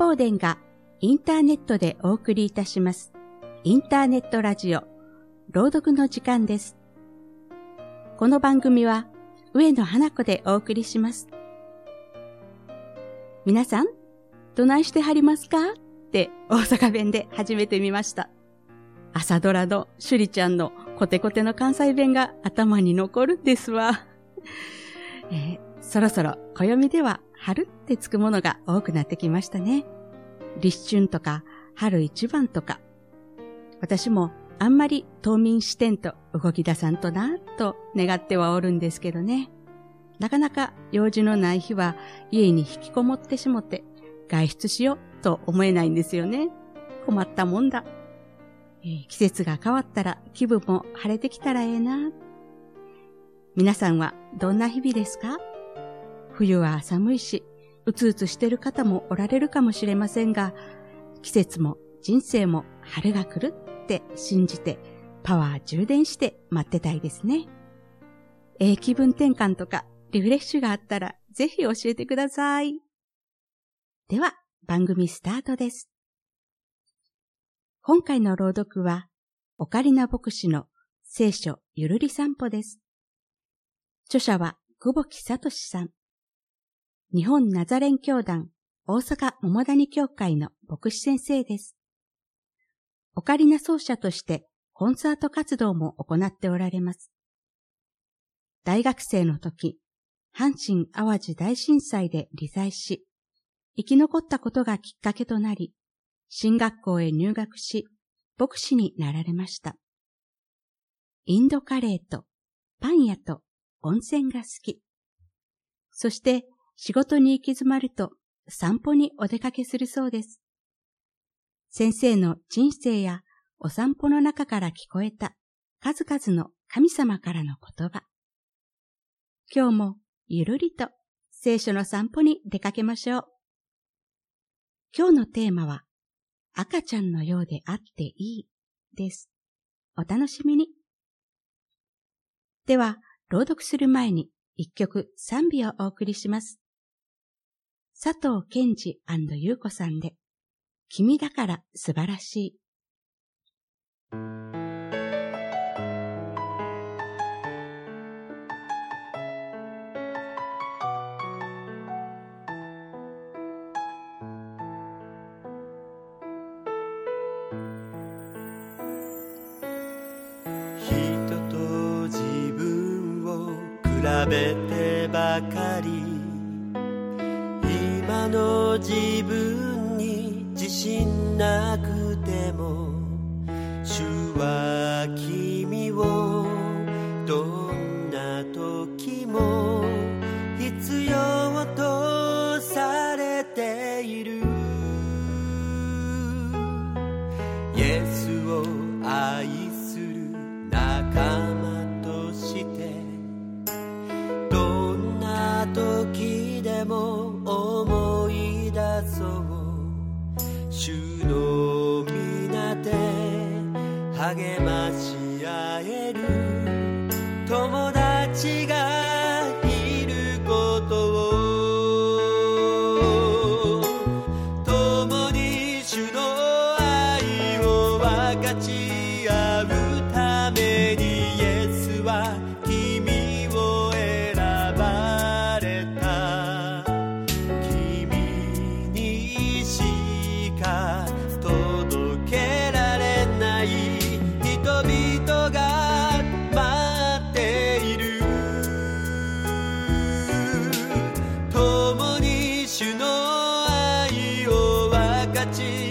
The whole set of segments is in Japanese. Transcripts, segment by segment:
金宝殿がインターネットでお送りいたします。インターネットラジオ、朗読の時間です。この番組は上野花子でお送りします。皆さん、どないしてはりますか？って大阪弁で始めてみました。朝ドラのシュリちゃんのコテコテの関西弁が頭に残るんですわ。えー、そろそろ暦では春ってつくものが多くなってきましたね。立春とか春一番とか。私もあんまり冬眠視点と動き出さんとなぁと願ってはおるんですけどね。なかなか用事のない日は家に引きこもってしもって外出しようと思えないんですよね。困ったもんだ。えー、季節が変わったら気分も晴れてきたらええな。皆さんはどんな日々ですか？冬は寒いし、うつうつしてる方もおられるかもしれませんが、季節も人生も春が来るって信じて、パワー充電して待ってたいですね。ええ気分転換とかリフレッシュがあったら、ぜひ教えてください。では、番組スタートです。今回の朗読は、オカリナ牧師の聖書ゆるり散歩です。著者は久保木聡さん。日本ナザレン教団大阪桃谷教会の牧師先生です。オカリナ奏者としてコンサート活動も行っておられます。大学生の時、阪神淡路大震災で離在し、生き残ったことがきっかけとなり、進学校へ入学し、牧師になられました。インドカレーとパン屋と温泉が好き。そして仕事に行き詰まると散歩にお出かけするそうです。先生の人生やお散歩の中から聞こえた数々の神様からの言葉。今日もゆるりと聖書の散歩に出かけましょう。今日のテーマは赤ちゃんのようであっていいです。お楽しみに。では、朗読する前に一曲賛美をお送りします。佐藤健二優子さんで、君だから素晴らしい。人と自分を比べてばかりの自分に自信なくても主は君をどんな時もるを分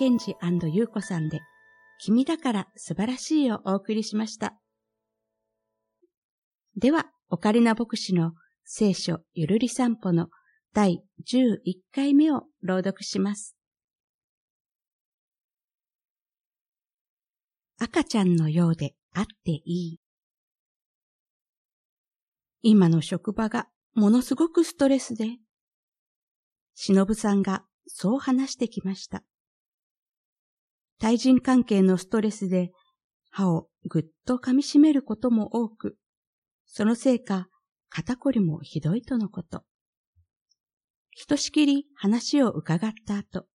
健二優子さんで、君だから素晴らしいをお送りしました。では、オカリナ牧師の聖書ゆるり散歩の第11回目を朗読します。赤ちゃんのようであっていい。今の職場がものすごくストレスで、忍さんがそう話してきました。対人関係のストレスで歯をぐっと噛み締めることも多く、そのせいか肩こりもひどいとのこと。ひとしきり話を伺った後、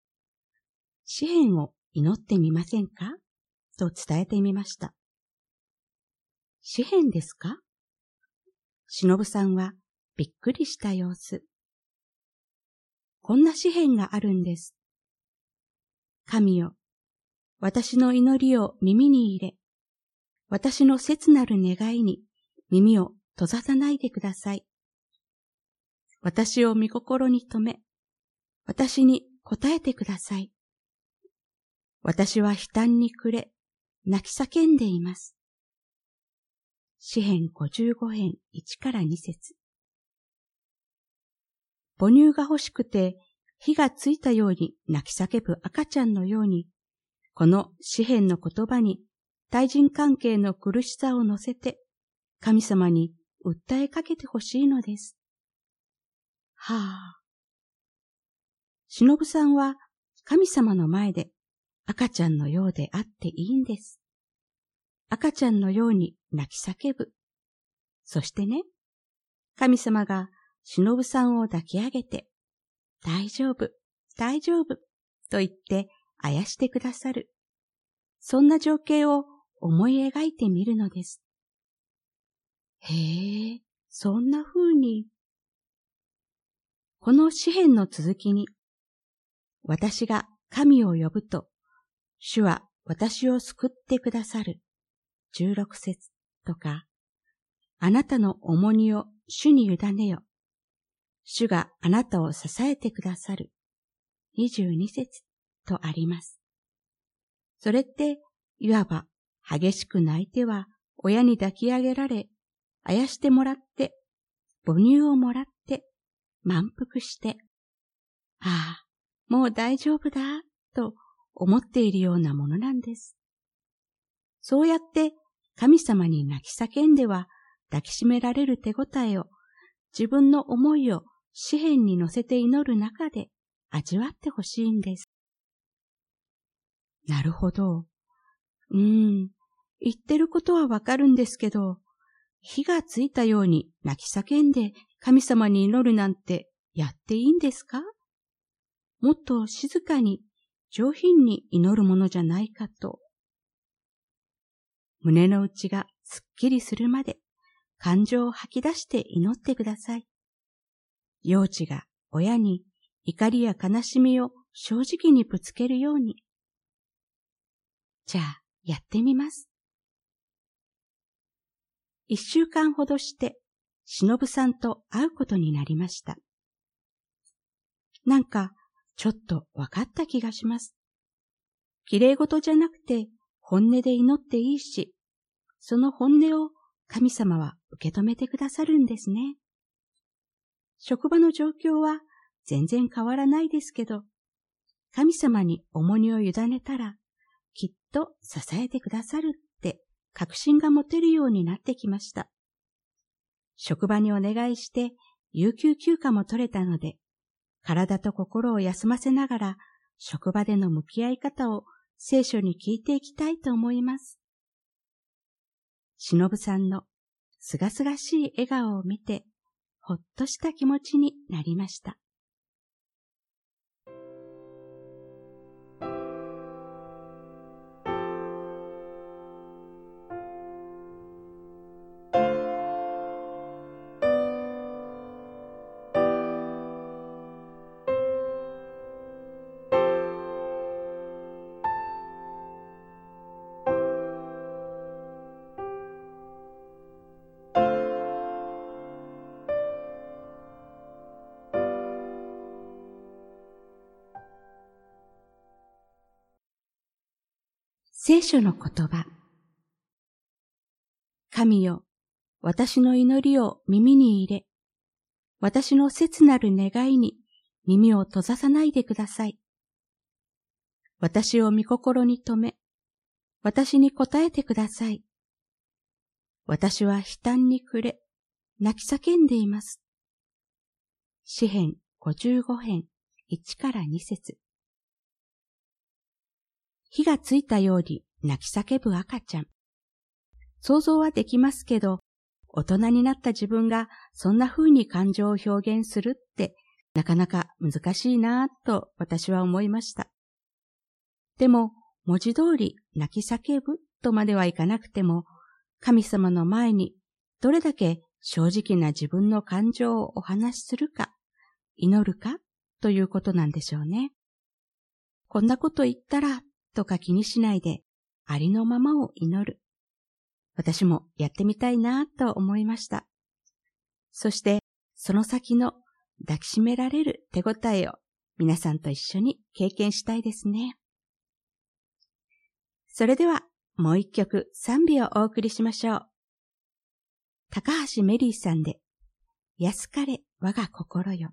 詩篇を祈ってみませんか？と伝えてみました。詩篇ですか忍さんはびっくりした様子。こんな詩篇があるんです。神よ、私の祈りを耳に入れ、私の切なる願いに耳を閉ざさないでください。私を見心に留め、私に答えてください。私は悲嘆に暮れ、泣き叫んでいます。詩編55編1から2節母乳が欲しくて火がついたように泣き叫ぶ赤ちゃんのように、この詩篇の言葉に対人関係の苦しさを乗せて神様に訴えかけてほしいのです。はあ。忍さんは神様の前で赤ちゃんのようであっていいんです。赤ちゃんのように泣き叫ぶ。そしてね、神様が忍さんを抱き上げて、大丈夫、大丈夫、と言ってあやしてくださる。そんな情景を思い描いてみるのです。へえ、そんな風に。この詩篇の続きに、私が神を呼ぶと、主は私を救ってくださる。16節とか、あなたの重荷を主に委ねよ。主があなたを支えてくださる。22節とあります。それって、いわば、激しく泣いては、親に抱き上げられ、あやしてもらって、母乳をもらって、満腹して、ああ、もう大丈夫だ、と思っているようなものなんです。そうやって神様に泣き叫んでは抱きしめられる手応えを自分の思いを詩篇に乗せて祈る中で味わってほしいんです。なるほど。うーん、言ってることはわかるんですけど、火がついたように泣き叫んで神様に祈るなんてやっていいんですか？もっと静かに上品に祈るものじゃないかと。胸の内がすっきりするまで感情を吐き出して祈ってください。幼児が親に怒りや悲しみを正直にぶつけるように。じゃあ、やってみます。一週間ほどして、忍さんと会うことになりました。なんか、ちょっと分かった気がします。綺麗事じゃなくて、本音で祈っていいし、その本音を神様は受け止めてくださるんですね。職場の状況は全然変わらないですけど、神様に重荷を委ねたら、と支えてくださるって確信が持てるようになってきました。職場にお願いして有給休暇も取れたので、体と心を休ませながら職場での向き合い方を聖書に聞いていきたいと思います。忍さんのすがすがしい笑顔を見て、ほっとした気持ちになりました。聖書の言葉。神よ、私の祈りを耳に入れ、私の切なる願いに耳を閉ざさないでください。私を御心に留め、私に答えてください。私は悲嘆に暮れ、泣き叫んでいます。詩編55編1から2節火がついたように泣き叫ぶ赤ちゃん。想像はできますけど、大人になった自分がそんな風に感情を表現するってなかなか難しいなぁと私は思いました。でも、文字通り泣き叫ぶとまではいかなくても、神様の前にどれだけ正直な自分の感情をお話しするか、祈るかということなんでしょうね。こんなこと言ったらとか気にしないで、ありのままを祈る。私もやってみたいなと思いました。そして、その先の抱きしめられる手応えを皆さんと一緒に経験したいですね。それでは、もう一曲賛美をお送りしましょう。高橋メリーさんで、安かれ我が心よ。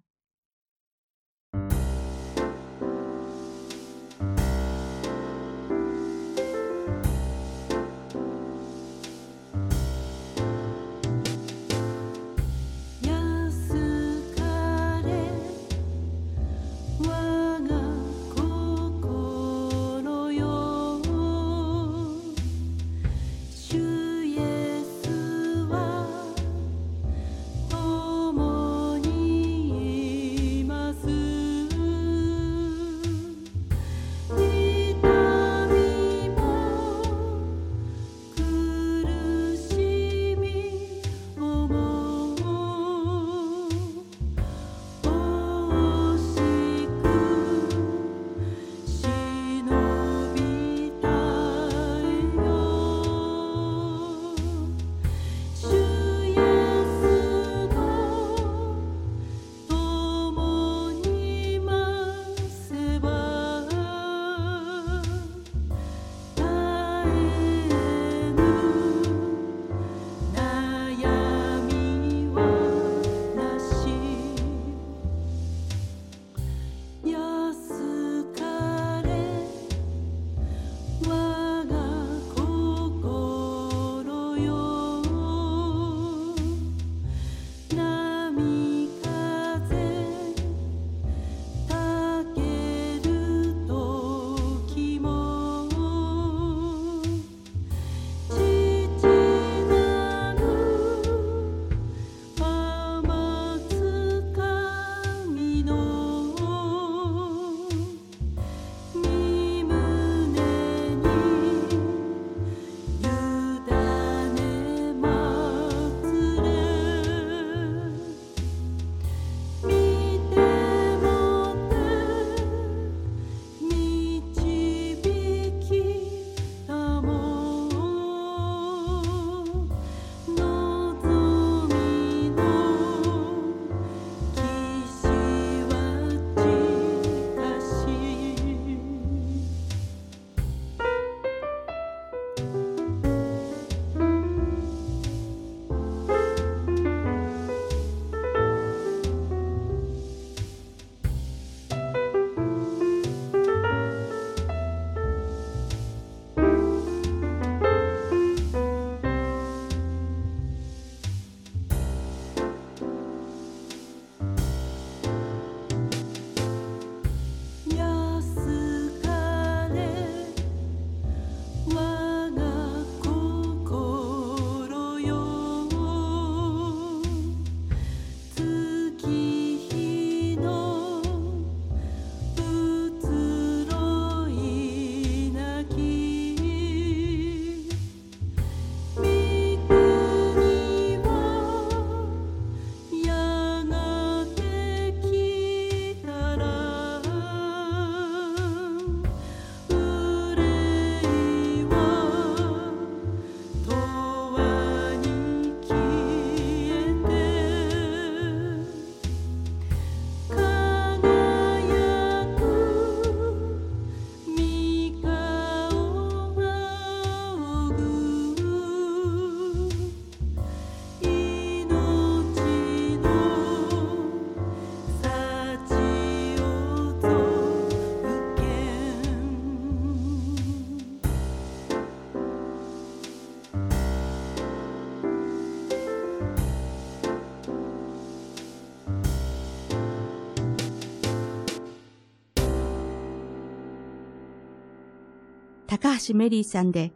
高橋メリーさんで、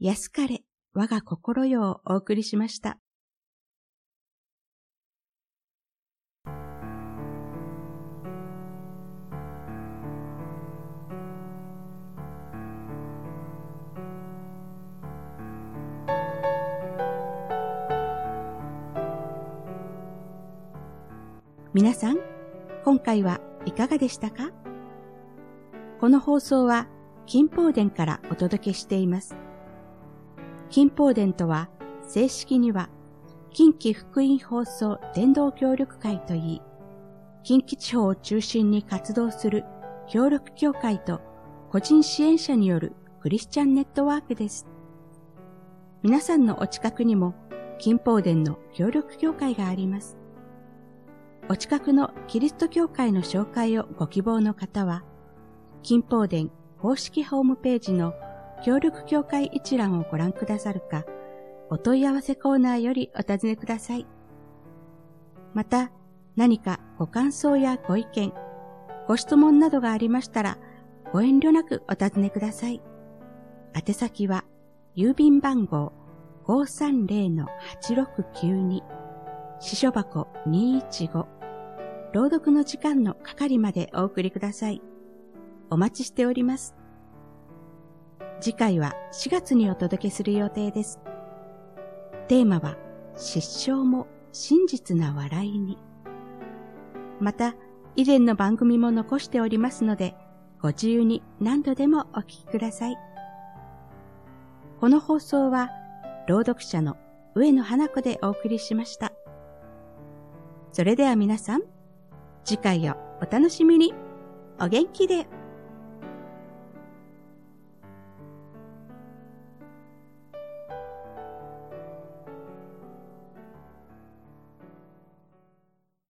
安かれ、我が心よをお送りしました。皆さん、今回はいかがでしたか？この放送は金宝殿からお届けしています。金宝殿とは正式には近畿福音放送伝道協力会といい、近畿地方を中心に活動する協力協会と個人支援者によるクリスチャンネットワークです。皆さんのお近くにも金宝殿の協力協会があります。お近くのキリスト教会の紹介をご希望の方は、金宝殿公式ホームページの協力協会一覧をご覧くださるか、お問い合わせコーナーよりお尋ねください。また、何かご感想やご意見、ご質問などがありましたら、ご遠慮なくお尋ねください。宛先は、郵便番号530-8692、支所箱215朗読の時間の係までお送りください。お待ちしております。次回は4月にお届けする予定です。テーマは、失笑も真実な笑いに。また、以前の番組も残しておりますので、ご自由に何度でもお聞きください。この放送は、朗読者の上野花子でお送りしました。それでは皆さん、次回をお楽しみに。お元気で。